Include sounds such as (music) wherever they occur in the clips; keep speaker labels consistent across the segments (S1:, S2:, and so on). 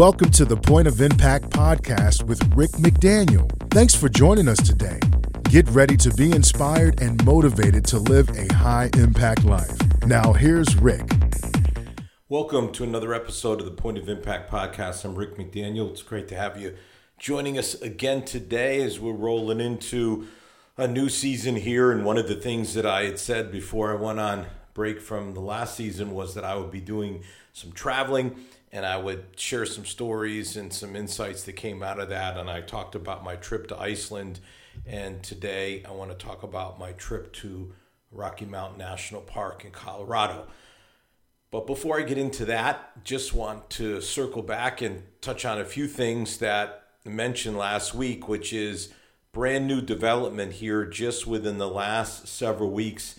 S1: Welcome to the Point of Impact podcast with Rick McDaniel. Thanks for joining us today. Get ready to be inspired and motivated to live a high impact life. Now, here's Rick.
S2: Welcome to another episode of the Point of Impact podcast. I'm Rick McDaniel. It's great to have you joining us again today as we're rolling into a new season here. And one of the things that I had said before I went on break from the last season was that I would be doing some traveling and I would share some stories and some insights that came out of that. And I talked about my trip to Iceland. And today I want to talk about my trip to Rocky Mountain National Park in Colorado. But before I get into that, just want to circle back and touch on a few things that I mentioned last week, which is brand new development here just within the last several weeks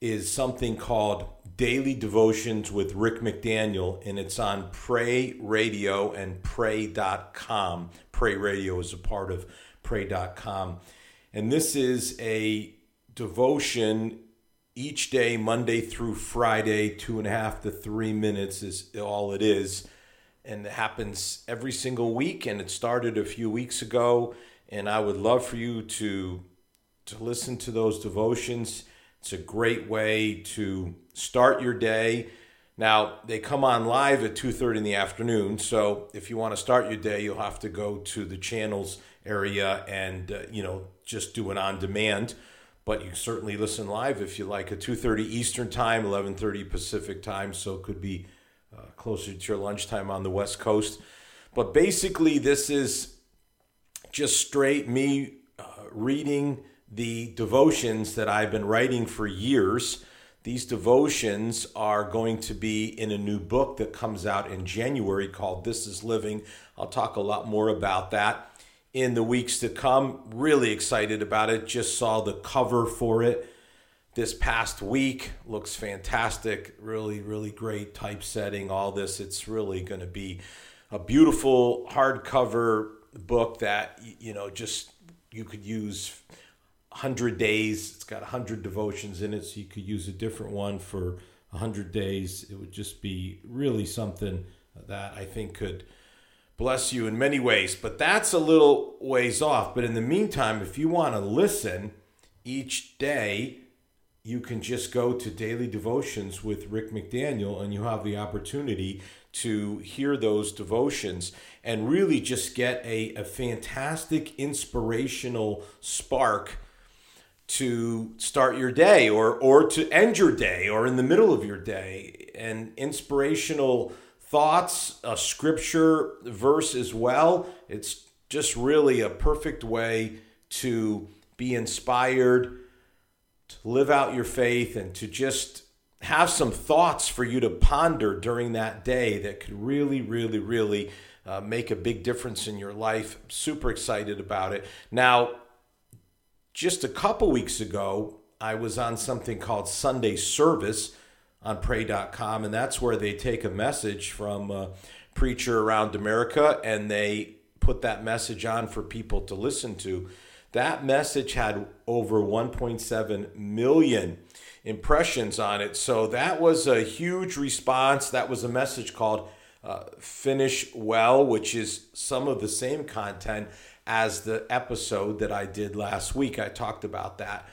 S2: is something called Daily Devotions with Rick McDaniel, and it's on Pray Radio and Pray.com. Pray Radio is a part of Pray.com. And this is a devotion each day, Monday through Friday, two and a half to three minutes is all it is. And it happens every single week, and it started a few weeks ago. And I would love for you to, to listen to those devotions it's a great way to start your day. Now, they come on live at 2:30 in the afternoon, so if you want to start your day, you'll have to go to the channels area and uh, you know, just do it on demand. But you certainly listen live if you like at 2:30 Eastern Time, 11:30 Pacific Time, so it could be uh, closer to your lunchtime on the West Coast. But basically, this is just straight me uh, reading the devotions that I've been writing for years. These devotions are going to be in a new book that comes out in January called This is Living. I'll talk a lot more about that in the weeks to come. Really excited about it. Just saw the cover for it this past week. Looks fantastic. Really, really great typesetting, all this. It's really going to be a beautiful hardcover book that, you know, just you could use 100 days. It's got 100 devotions in it, so you could use a different one for 100 days. It would just be really something that I think could bless you in many ways. But that's a little ways off. But in the meantime, if you want to listen each day, you can just go to daily devotions with Rick McDaniel and you have the opportunity to hear those devotions and really just get a, a fantastic inspirational spark to start your day or or to end your day or in the middle of your day. And inspirational thoughts a scripture verse as well. It's just really a perfect way to be inspired to live out your faith and to just have some thoughts for you to ponder during that day that could really really really uh, make a big difference in your life. Super excited about it. Now just a couple weeks ago, I was on something called Sunday Service on pray.com, and that's where they take a message from a preacher around America and they put that message on for people to listen to. That message had over 1.7 million impressions on it. So that was a huge response. That was a message called uh, Finish Well, which is some of the same content as the episode that I did last week. I talked about that.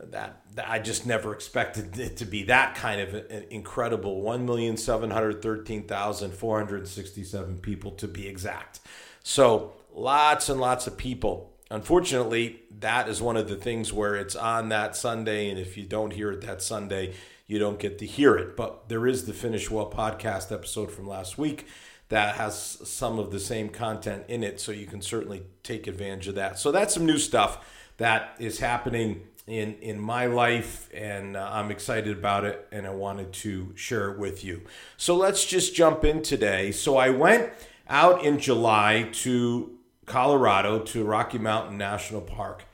S2: That, that I just never expected it to be that kind of an incredible 1,713,467 people to be exact. So lots and lots of people. Unfortunately, that is one of the things where it's on that Sunday, and if you don't hear it that Sunday, you don't get to hear it. But there is the Finish Well podcast episode from last week that has some of the same content in it. So you can certainly take advantage of that. So that's some new stuff that is happening in in my life and uh, I'm excited about it and I wanted to share it with you. So let's just jump in today. So I went out in July to Colorado to Rocky Mountain National Park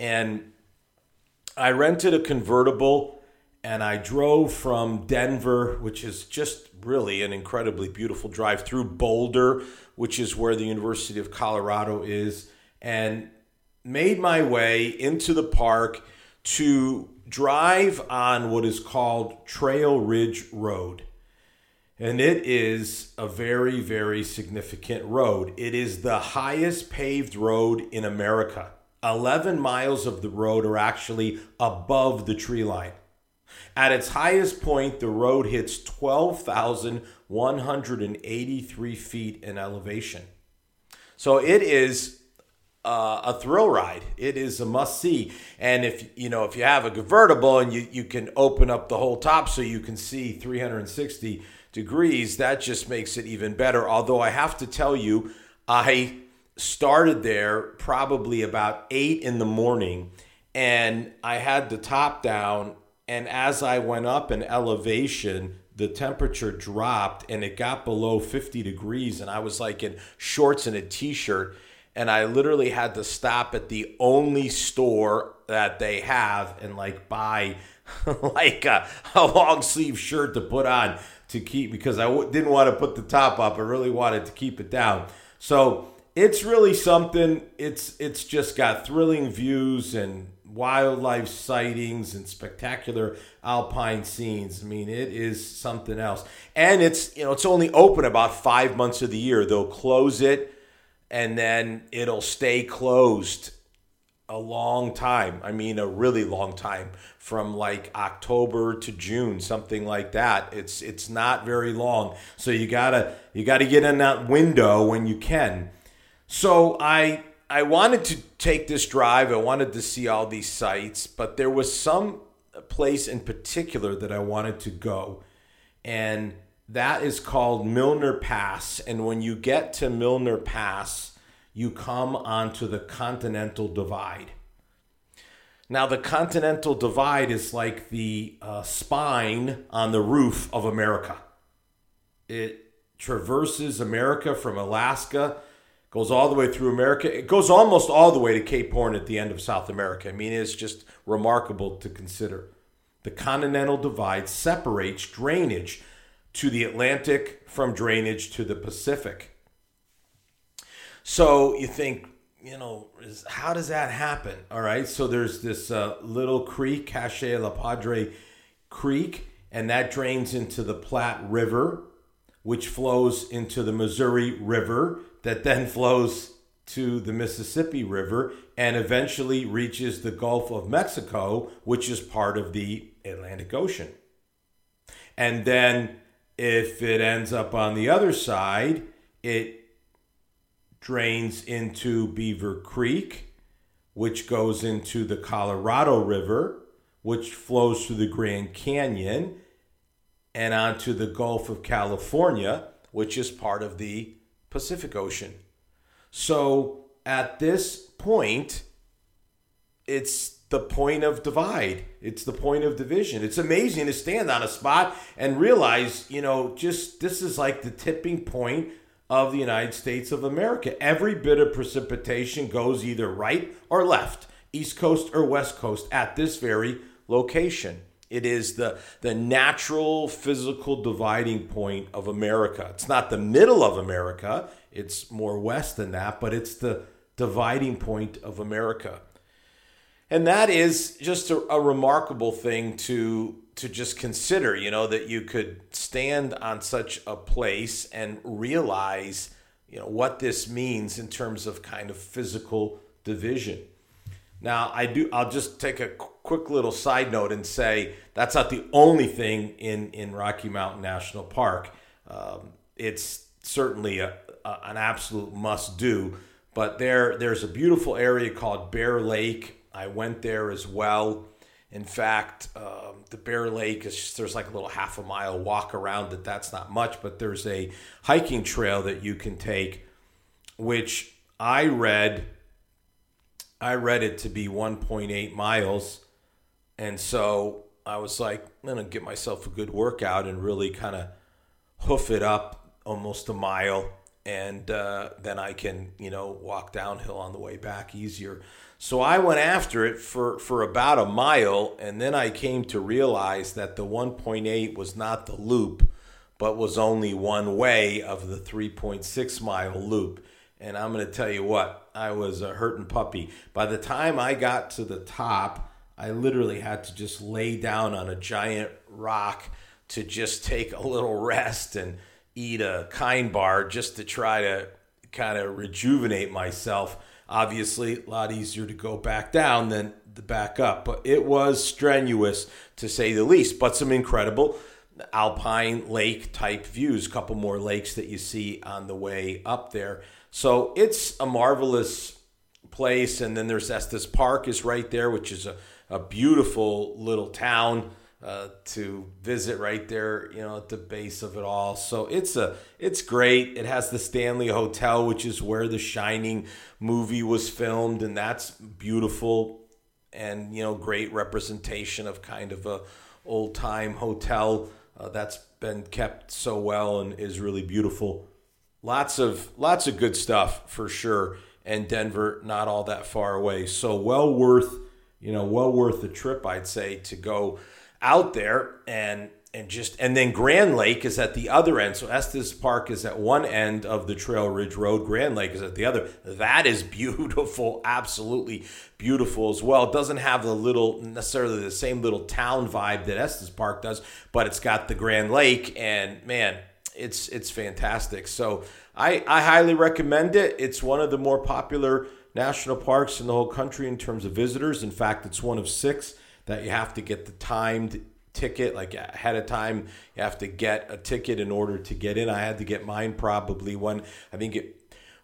S2: and I rented a convertible and I drove from Denver, which is just really an incredibly beautiful drive through Boulder, which is where the University of Colorado is, and made my way into the park to drive on what is called Trail Ridge Road. And it is a very, very significant road. It is the highest paved road in America. 11 miles of the road are actually above the tree line. At its highest point, the road hits 12,183 feet in elevation. So it is uh, a thrill ride. It is a must see. And if you know if you have a convertible and you, you can open up the whole top so you can see 360 degrees, that just makes it even better. Although I have to tell you, I started there probably about eight in the morning and I had the top down. And as I went up in elevation, the temperature dropped and it got below 50 degrees. And I was like in shorts and a t shirt. And I literally had to stop at the only store that they have and like buy (laughs) like a, a long sleeve shirt to put on to keep because I w- didn't want to put the top up. I really wanted to keep it down. So it's really something. It's it's just got thrilling views and wildlife sightings and spectacular alpine scenes. I mean, it is something else. And it's you know it's only open about five months of the year. They'll close it, and then it'll stay closed a long time. I mean, a really long time from like October to June, something like that. It's it's not very long. So you got to you got to get in that window when you can. So I I wanted to take this drive. I wanted to see all these sites, but there was some place in particular that I wanted to go. And that is called Milner Pass. And when you get to Milner Pass, you come onto the Continental Divide. Now, the Continental Divide is like the uh, spine on the roof of America. It traverses America from Alaska, goes all the way through America. It goes almost all the way to Cape Horn at the end of South America. I mean, it's just remarkable to consider. The Continental Divide separates drainage to the Atlantic from drainage to the Pacific. So you think, you know, is, how does that happen? All right. So there's this uh, little creek, Cache La Padre Creek, and that drains into the Platte River, which flows into the Missouri River, that then flows to the Mississippi River and eventually reaches the Gulf of Mexico, which is part of the Atlantic Ocean. And then if it ends up on the other side, it drains into Beaver Creek, which goes into the Colorado River, which flows through the Grand Canyon, and onto the Gulf of California, which is part of the Pacific Ocean. So at this point, it's the point of divide. It's the point of division. It's amazing to stand on a spot and realize, you know, just this is like the tipping point of the United States of America. Every bit of precipitation goes either right or left, East Coast or West Coast at this very location. It is the, the natural physical dividing point of America. It's not the middle of America, it's more west than that, but it's the dividing point of America. And that is just a, a remarkable thing to to just consider, you know, that you could stand on such a place and realize, you know, what this means in terms of kind of physical division. Now, I do I'll just take a quick little side note and say that's not the only thing in in Rocky Mountain National Park. Um, it's certainly a, a, an absolute must do, but there there's a beautiful area called Bear Lake. I went there as well. In fact, um, the Bear Lake is just, there's like a little half a mile walk around it. That's not much, but there's a hiking trail that you can take, which I read. I read it to be 1.8 miles, and so I was like, I'm gonna get myself a good workout and really kind of hoof it up almost a mile, and uh, then I can you know walk downhill on the way back easier. So I went after it for, for about a mile, and then I came to realize that the 1.8 was not the loop, but was only one way of the 3.6 mile loop. And I'm going to tell you what, I was a hurting puppy. By the time I got to the top, I literally had to just lay down on a giant rock to just take a little rest and eat a kind bar just to try to kind of rejuvenate myself. Obviously, a lot easier to go back down than the back up, but it was strenuous to say the least. But some incredible alpine lake type views, a couple more lakes that you see on the way up there. So it's a marvelous place. And then there's Estes Park is right there, which is a, a beautiful little town uh, to visit right there, you know, at the base of it all. So it's a it's great. It has the Stanley Hotel, which is where the Shining movie was filmed, and that's beautiful and you know great representation of kind of a old time hotel uh, that's been kept so well and is really beautiful. Lots of lots of good stuff for sure, and Denver not all that far away. So well worth you know well worth the trip, I'd say, to go out there and and just and then Grand Lake is at the other end. So Estes Park is at one end of the Trail Ridge Road. Grand Lake is at the other. That is (laughs) beautiful, absolutely beautiful as well. It doesn't have the little necessarily the same little town vibe that Estes Park does, but it's got the Grand Lake, and man, it's it's fantastic. So I I highly recommend it. It's one of the more popular national parks in the whole country in terms of visitors. In fact, it's one of six that you have to get the timed ticket like ahead of time you have to get a ticket in order to get in i had to get mine probably when i think it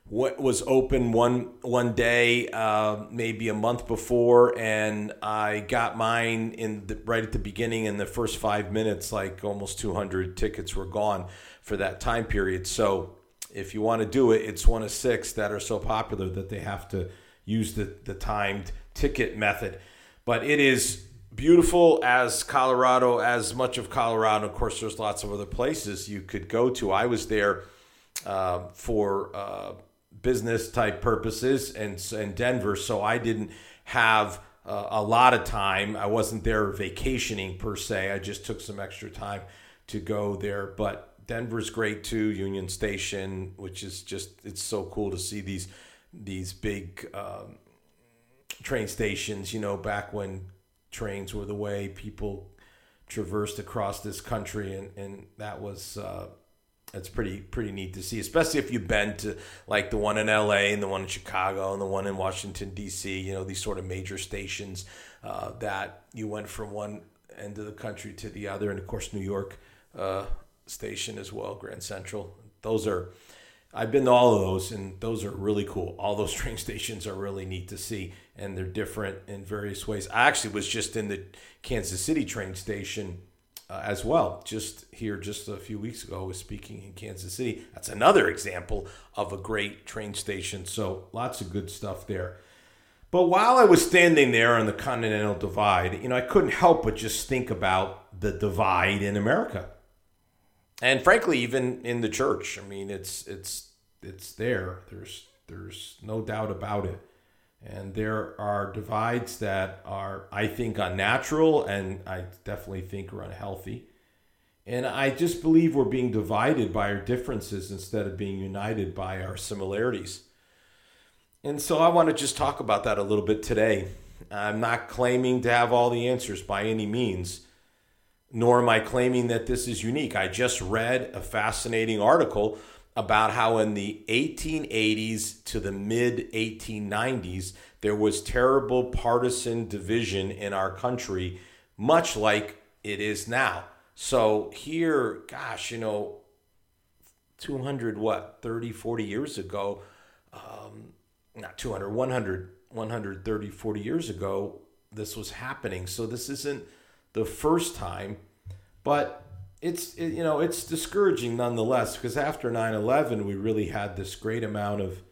S2: what was open one one day uh, maybe a month before and i got mine in the, right at the beginning in the first five minutes like almost 200 tickets were gone for that time period so if you want to do it it's one of six that are so popular that they have to use the, the timed ticket method but it is beautiful as Colorado, as much of Colorado. Of course, there's lots of other places you could go to. I was there uh, for uh, business type purposes and in Denver, so I didn't have uh, a lot of time. I wasn't there vacationing per se. I just took some extra time to go there, but. Denver's great too. Union Station, which is just it's so cool to see these these big um, train stations. You know, back when trains were the way people traversed across this country, and, and that was uh, it's pretty pretty neat to see, especially if you've been to like the one in L.A. and the one in Chicago and the one in Washington D.C. You know these sort of major stations uh, that you went from one end of the country to the other, and of course New York uh, station as well, Grand Central. Those are I've been to all of those, and those are really cool. All those (laughs) train stations are really neat to see, and they're different in various ways. I actually was just in the Kansas City train station uh, as well, just here just a few weeks ago. I was speaking in Kansas City. That's another example of a great train station. So lots of good stuff there. But while I was standing there on the Continental Divide, you know, I couldn't help but just think about the divide in America and frankly, even in the church, I mean, it's it's it's there. There's there's no doubt about it. And there are divides that are, I think, unnatural, and I definitely think are unhealthy. And I just believe we're being divided by our differences instead of being united by our similarities. And so I want to just talk about that a little bit today. I'm not claiming to have all the answers by any means nor am I claiming that this is unique. I just read a fascinating article about how in the 1880s to the mid 1890s, there was terrible partisan division in our country, much like it is now. So here, gosh, you know, 200, what, 30, 40 years ago, um, not 200, 100, 130, 40 years ago, this was happening. So this isn't the first time, but it's it, you know it's discouraging nonetheless because after 9/11 we really had this great amount of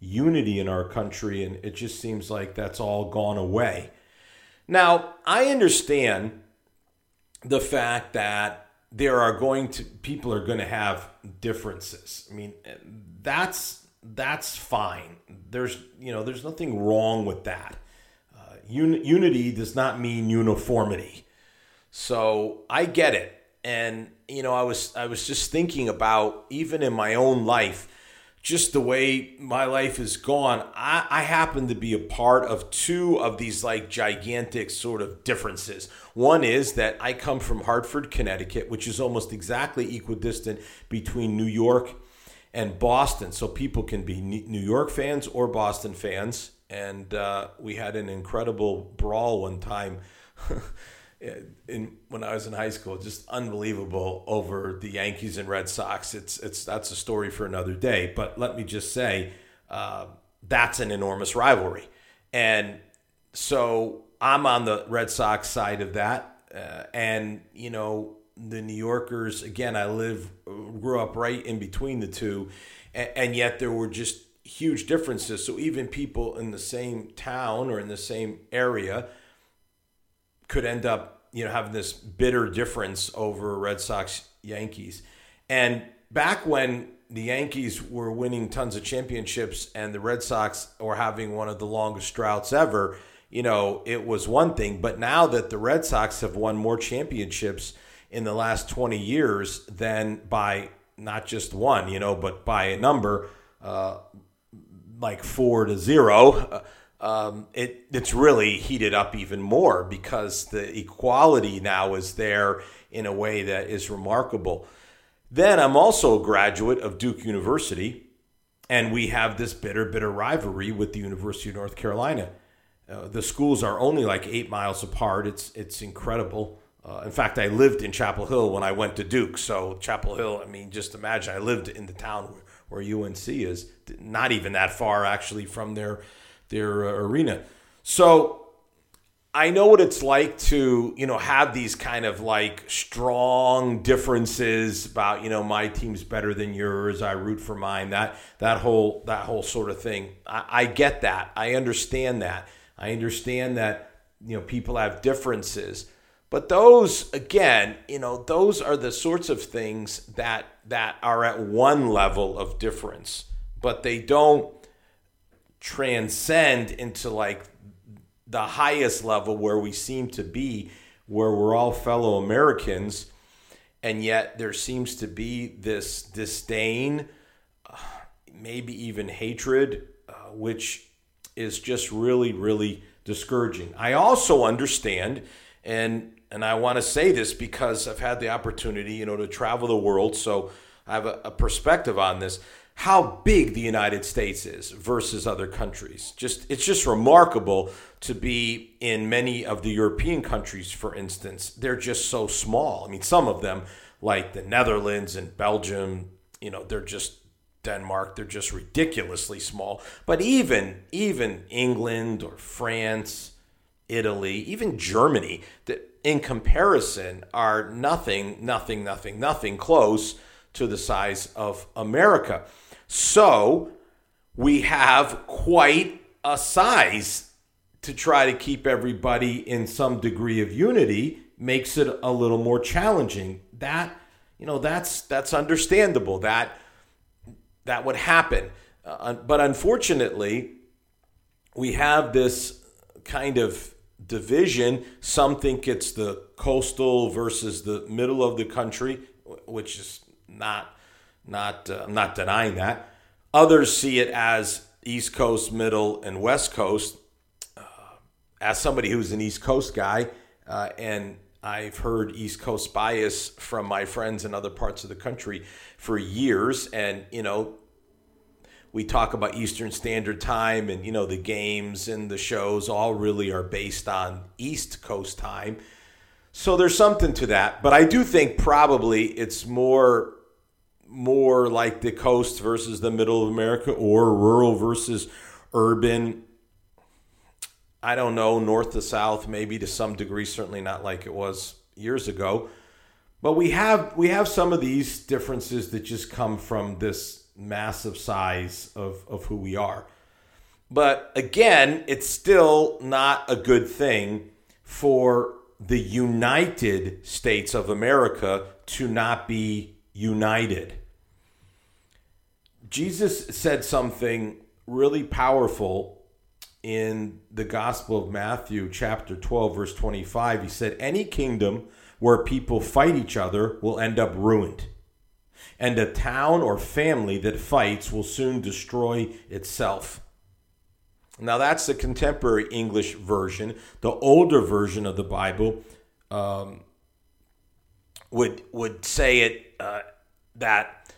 S2: unity in our country and it just seems like that's all gone away. Now, I understand the fact that there are going to people are going to have differences. I mean, that's that's fine. There's you know there's nothing wrong with that. Uh, un- unity does not mean uniformity. So I get it. And you know, I was I was just thinking about even in my own life just the way my life is gone, I, I happen to be a part of two of these like gigantic sort of differences. One is that I come from Hartford, Connecticut, which is almost exactly equidistant between New York and Boston. So people can be New York fans or Boston fans. And uh, we had an incredible brawl one time. (laughs) in when I was in high school, just unbelievable over the Yankees and Red Sox. It's it's that's a story for another day. But let me just say, uh, that's an enormous rivalry, and so I'm on the Red Sox side of that, uh, and you know the New Yorkers. Again, I live grew up right in between the two, and, and yet there were just huge differences. So even people in the same town or in the same area could end up, you know, having this bitter difference over Red Sox Yankees. And back when the Yankees were winning tons of championships and the Red Sox were having one of the longest droughts ever, you know, it was one thing. But now that the Red Sox have won more championships in the last 20 years than by not just one, you know, but by a number, uh, like four to zero. Uh, um, it it's really heated up even more because the equality now is there in a way that is remarkable. Then I'm also a graduate of Duke University, and we have this bitter, bitter rivalry with the University of North Carolina. Uh, the schools are only like eight miles apart. It's it's incredible. Uh, in fact, I lived in Chapel Hill when I went to Duke. So Chapel Hill, I mean, just imagine I lived in the town where, where UNC is, not even that far actually from their their uh, arena. So I know what it's like to, you know, have these kind of like strong differences about, you know, my team's better than yours. I root for mine. That that whole that whole sort of thing. I, I get that. I understand that. I understand that, you know, people have differences. But those again, you know, those are the sorts of things that that are at one level of difference, but they don't transcend into like the highest level where we seem to be, where we're all fellow Americans, and yet there seems to be this disdain, uh, maybe even hatred, uh, which is just really, really discouraging. I also understand, and and I want to say this because I've had the opportunity, you know, to travel the world, so I have a, a perspective on this how big the United States is versus other countries. Just it's just remarkable to be in many of the European countries, for instance. They're just so small. I mean, some of them, like the Netherlands and Belgium, you know, they're just Denmark, they're just ridiculously small. But even even England or France, Italy, even Germany, that in comparison are nothing, nothing, nothing, nothing close to the size of America. So we have quite a size to try to keep everybody in some degree of unity makes it a little more challenging. That you know that's that's understandable. That that would happen, uh, but unfortunately, we have this kind of division. Some think it's the coastal versus the middle of the country, which is not not uh, I'm not denying that. Others see it as East Coast, Middle, and West Coast. Uh, as somebody who's an East Coast guy, uh, and I've heard East Coast bias from my friends in other parts of the country for years, and you know, we talk about Eastern Standard Time, and you know, the games and the shows all really are based on East Coast time. So there's something to that, but I do think probably it's more more like the coast versus the middle of America or rural versus urban. I don't know, north to south, maybe to some degree, certainly not like it was years ago. But we have we have some of these differences that just come from this massive size of, of who we are. But again, it's still not a good thing for the United States of America to not be united. Jesus said something really powerful in the Gospel of Matthew, chapter 12, verse 25. He said, Any kingdom where people fight each other will end up ruined, and a town or family that fights will soon destroy itself. Now, that's the contemporary English version. The older version of the Bible um, would would say it uh, that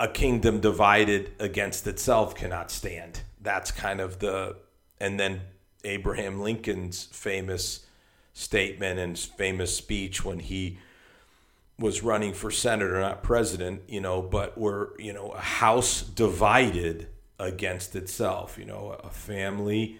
S2: a kingdom divided against itself cannot stand. That's kind of the and then Abraham Lincoln's famous statement and famous speech when he was running for senator, not president, you know, but we're, you know, a house divided against itself, you know, a family,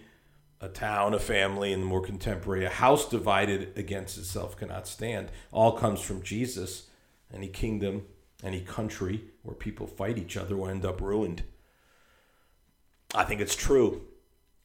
S2: a town, a family, and the more contemporary, a house divided against itself cannot stand. All comes from Jesus. Any kingdom, any country where people fight each other will end up ruined. I think it's true.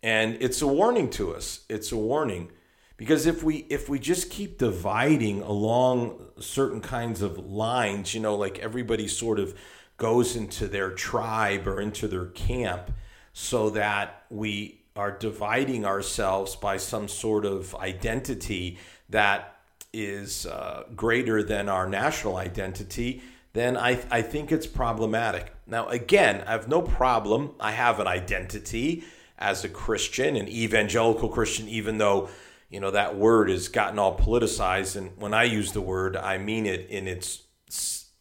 S2: And it's a warning to us. It's a warning because if we if we just keep dividing along certain kinds of lines, you know, like everybody sort of goes into their tribe or into their camp so that we are dividing ourselves by some sort of identity that is uh, greater than our national identity, then I, I think it's problematic. Now, again, I have no problem. I have an identity as a Christian, an evangelical Christian, even though you know that word has gotten all politicized. And when I use the word, I mean it in its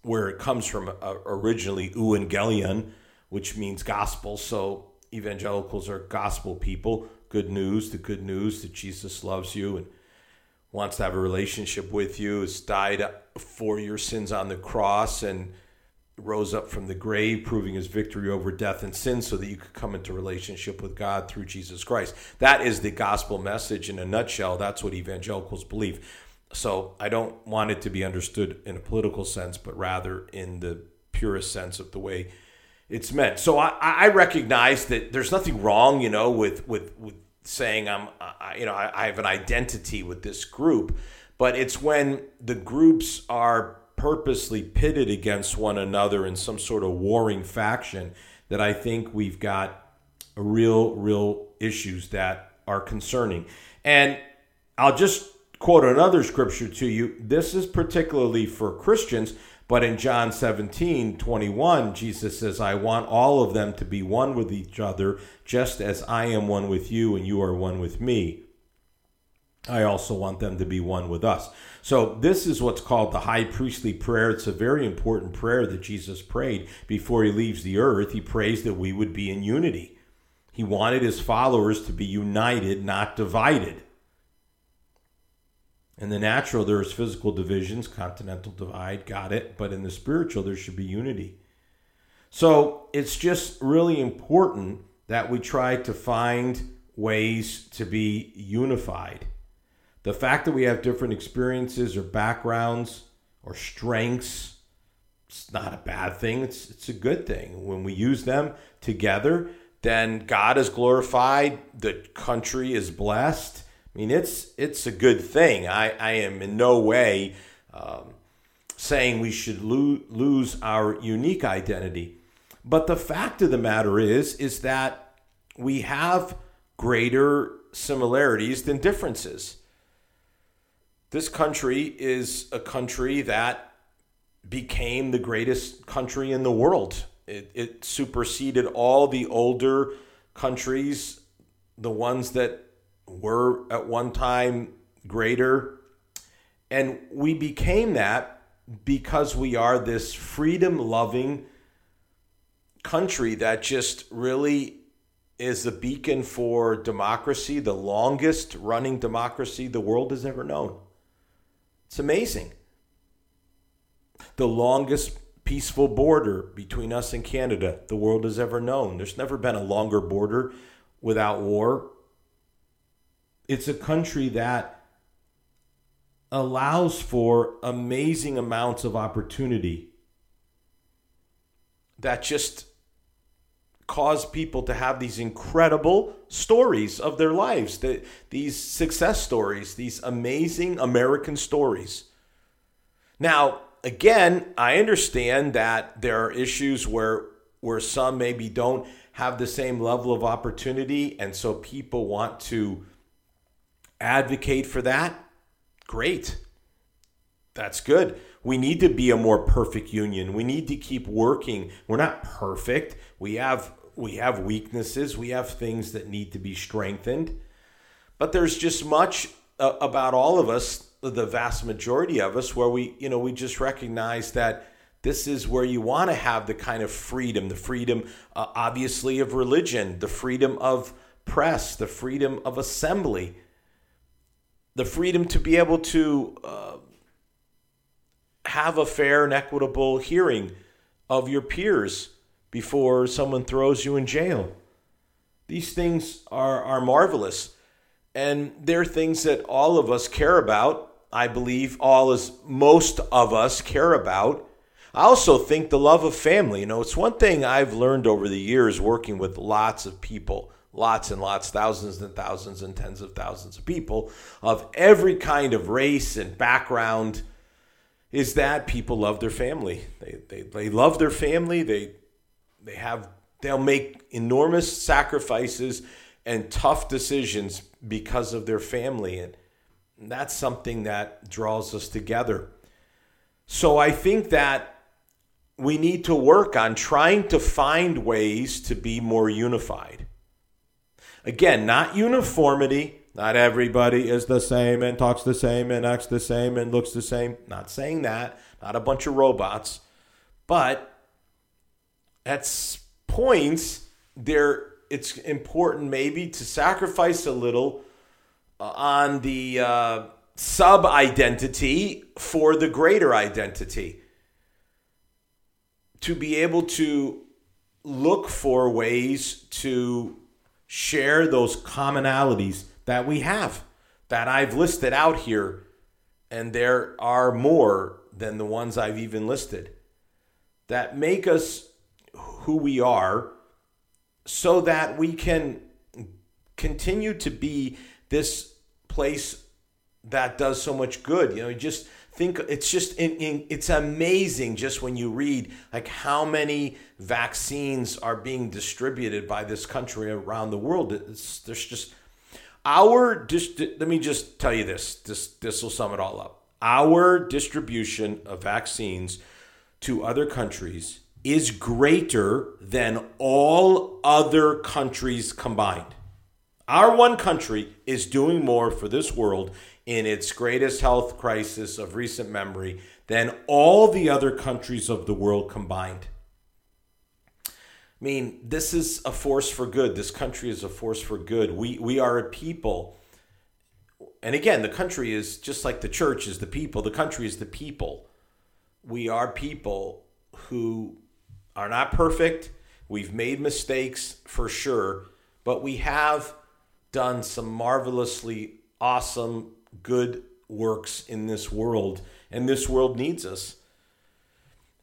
S2: where it comes from. Uh, originally, evangelion, which means gospel. So evangelicals are gospel people. Good news, the good news that Jesus loves you and wants to have a relationship with you. Has died for your sins on the cross and rose up from the grave, proving his victory over death and sin so that you could come into relationship with God through Jesus Christ. That is the gospel message in a nutshell. That's what evangelicals believe. So I don't want it to be understood in a political sense, but rather in the purest sense of the way it's meant. So I, I recognize that there's nothing wrong, you know, with with, with saying I'm, I, you know, I, I have an identity with this group, but it's when the groups are purposely pitted against one another in some sort of warring faction that I think we've got real, real issues that are concerning. And I'll just quote another scripture to you. This is particularly for Christians, but in John 17 21, Jesus says, I want all of them to be one with each other, just as I am one with you and you are one with me. I also want them to be one with us. So, this is what's called the high priestly prayer. It's a very important prayer that Jesus prayed before he leaves the earth. He prays that we would be in unity. He wanted his followers to be united, not divided. In the natural, there's physical divisions, continental divide, got it. But in the spiritual, there should be unity. So, it's just really important that we try to find ways to be unified the fact that we have different experiences or backgrounds or strengths it's not a bad thing it's it's a good thing when we use them together then god is glorified the country is blessed mean it's it's a good thing. I i am in no way um, saying we should lo- lose our unique identity. But the fact of the matter is is that we have greater similarities than differences. This country is a country that became the greatest country in the world. It, it superseded all the older countries, the ones that were at one time greater. And we became that because we are this freedom loving country that just really is a beacon for democracy, the longest running democracy the world has ever known. It's amazing. The longest peaceful border between us and Canada the world has ever known. There's never been a longer border without war. It's a country that allows for amazing amounts of opportunity that just cause people to have these incredible stories of their lives, the, these success stories, these amazing American stories. Now, again, I understand that there are issues where where some maybe don't have the same level of opportunity and so people want to advocate for that. Great. That's good We need to be a more perfect union. We need to keep working. We're not perfect. We have we have weaknesses. We have things that need to be strengthened. But there's just much uh, about all of us, the vast majority of us, where we, you know, we just recognize that this is where you want to have the kind of freedom, the freedom, uh, obviously, of religion, the freedom of press, the freedom of assembly, the freedom to be able to uh, have a fair and equitable hearing of your peers before someone throws you in jail. These things are, are marvelous. And they're things that all of us care about. I believe all as most of us care about. I also think the love of family. You know, it's one thing I've learned over the years working with lots of people, lots and lots, thousands and thousands and tens of thousands of people of every kind of race and background, is that people love their family. They, they, they love their family. They they have they'll make enormous sacrifices and tough decisions because of their family and that's something that draws us together. So I think that we need to work on trying to find ways to be more unified. Again, not uniformity. Not everybody is the same and talks the same and acts the same and looks the same. Not saying that. Not a bunch of robots. But at points there it's important maybe to sacrifice a little uh, on the uh, sub identity for the greater identity to be able to look for ways to share those commonalities that we have that I've listed out here and there are more than the ones I've even listed that make us who we are so that we can continue to be this place that does so much good. You know, just think it's just in, in, it's amazing just when you read like how many vaccines are being distributed by this country around the world. It's, there's just our just let me just tell you this. This this will sum it all up. Our distribution of vaccines to other countries is greater than all other countries combined. Our one country is doing more for this world in its greatest health crisis of recent memory than all the other countries of the world combined. I mean, this is a force for good. This country is a force for good. We, we are a people. And again, the country is just like the church is the people, the country is the people. We are people who are not perfect. We've made mistakes for sure, but we have done some marvelously awesome, good works in this world, and this world needs us.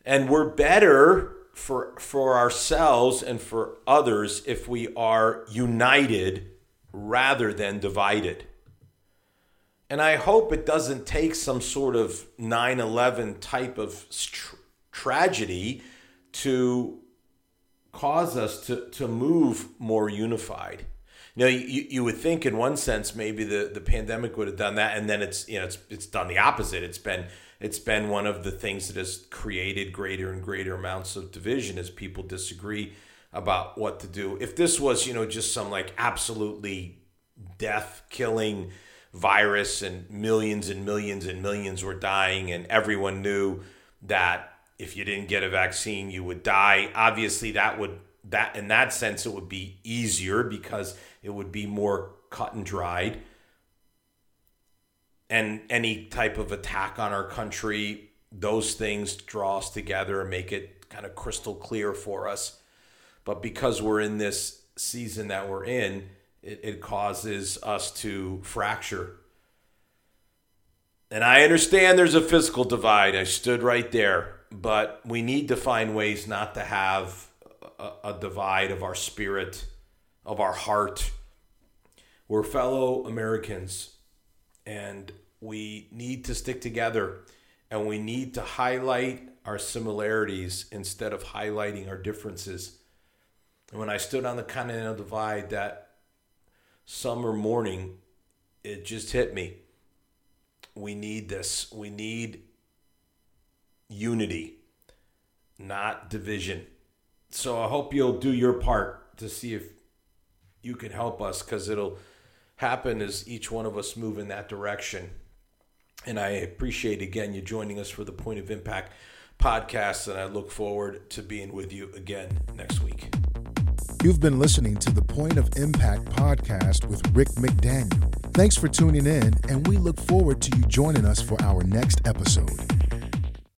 S2: And we're better for, for ourselves and for others if we are united rather than divided. And I hope it doesn't take some sort of 9 11 type of tr- tragedy to cause us to, to move more unified. You you, you would think in one sense maybe the, the pandemic would have done that, and then it's you know it's it's done the opposite. It's been it's been one of the things that has created greater and greater amounts of division as people disagree about what to do. If this was you know just some like absolutely death killing virus and millions and millions and millions were dying and everyone knew that if you didn't get a vaccine, you would die. Obviously, that would that in that sense it would be easier because it would be more cut and dried. And any type of attack on our country, those things draw us together and make it kind of crystal clear for us. But because we're in this season that we're in, it, it causes us to fracture. And I understand there's a physical divide. I stood right there but we need to find ways not to have a, a divide of our spirit, of our heart. We're fellow Americans and we need to stick together and we need to highlight our similarities instead of highlighting our differences. And when I stood on the Continental Divide that summer morning, it just hit me. We need this. We need unity, not division. So I hope you'll do your part to see if you can help us because it'll happen as each one of us move in that direction. And I appreciate again you joining us for the Point of Impact podcast, and I look forward to being with you again next week.
S1: You've been listening to the Point of Impact podcast with Rick McDaniel. Thanks for tuning in, and we look forward to you joining us for our next episode.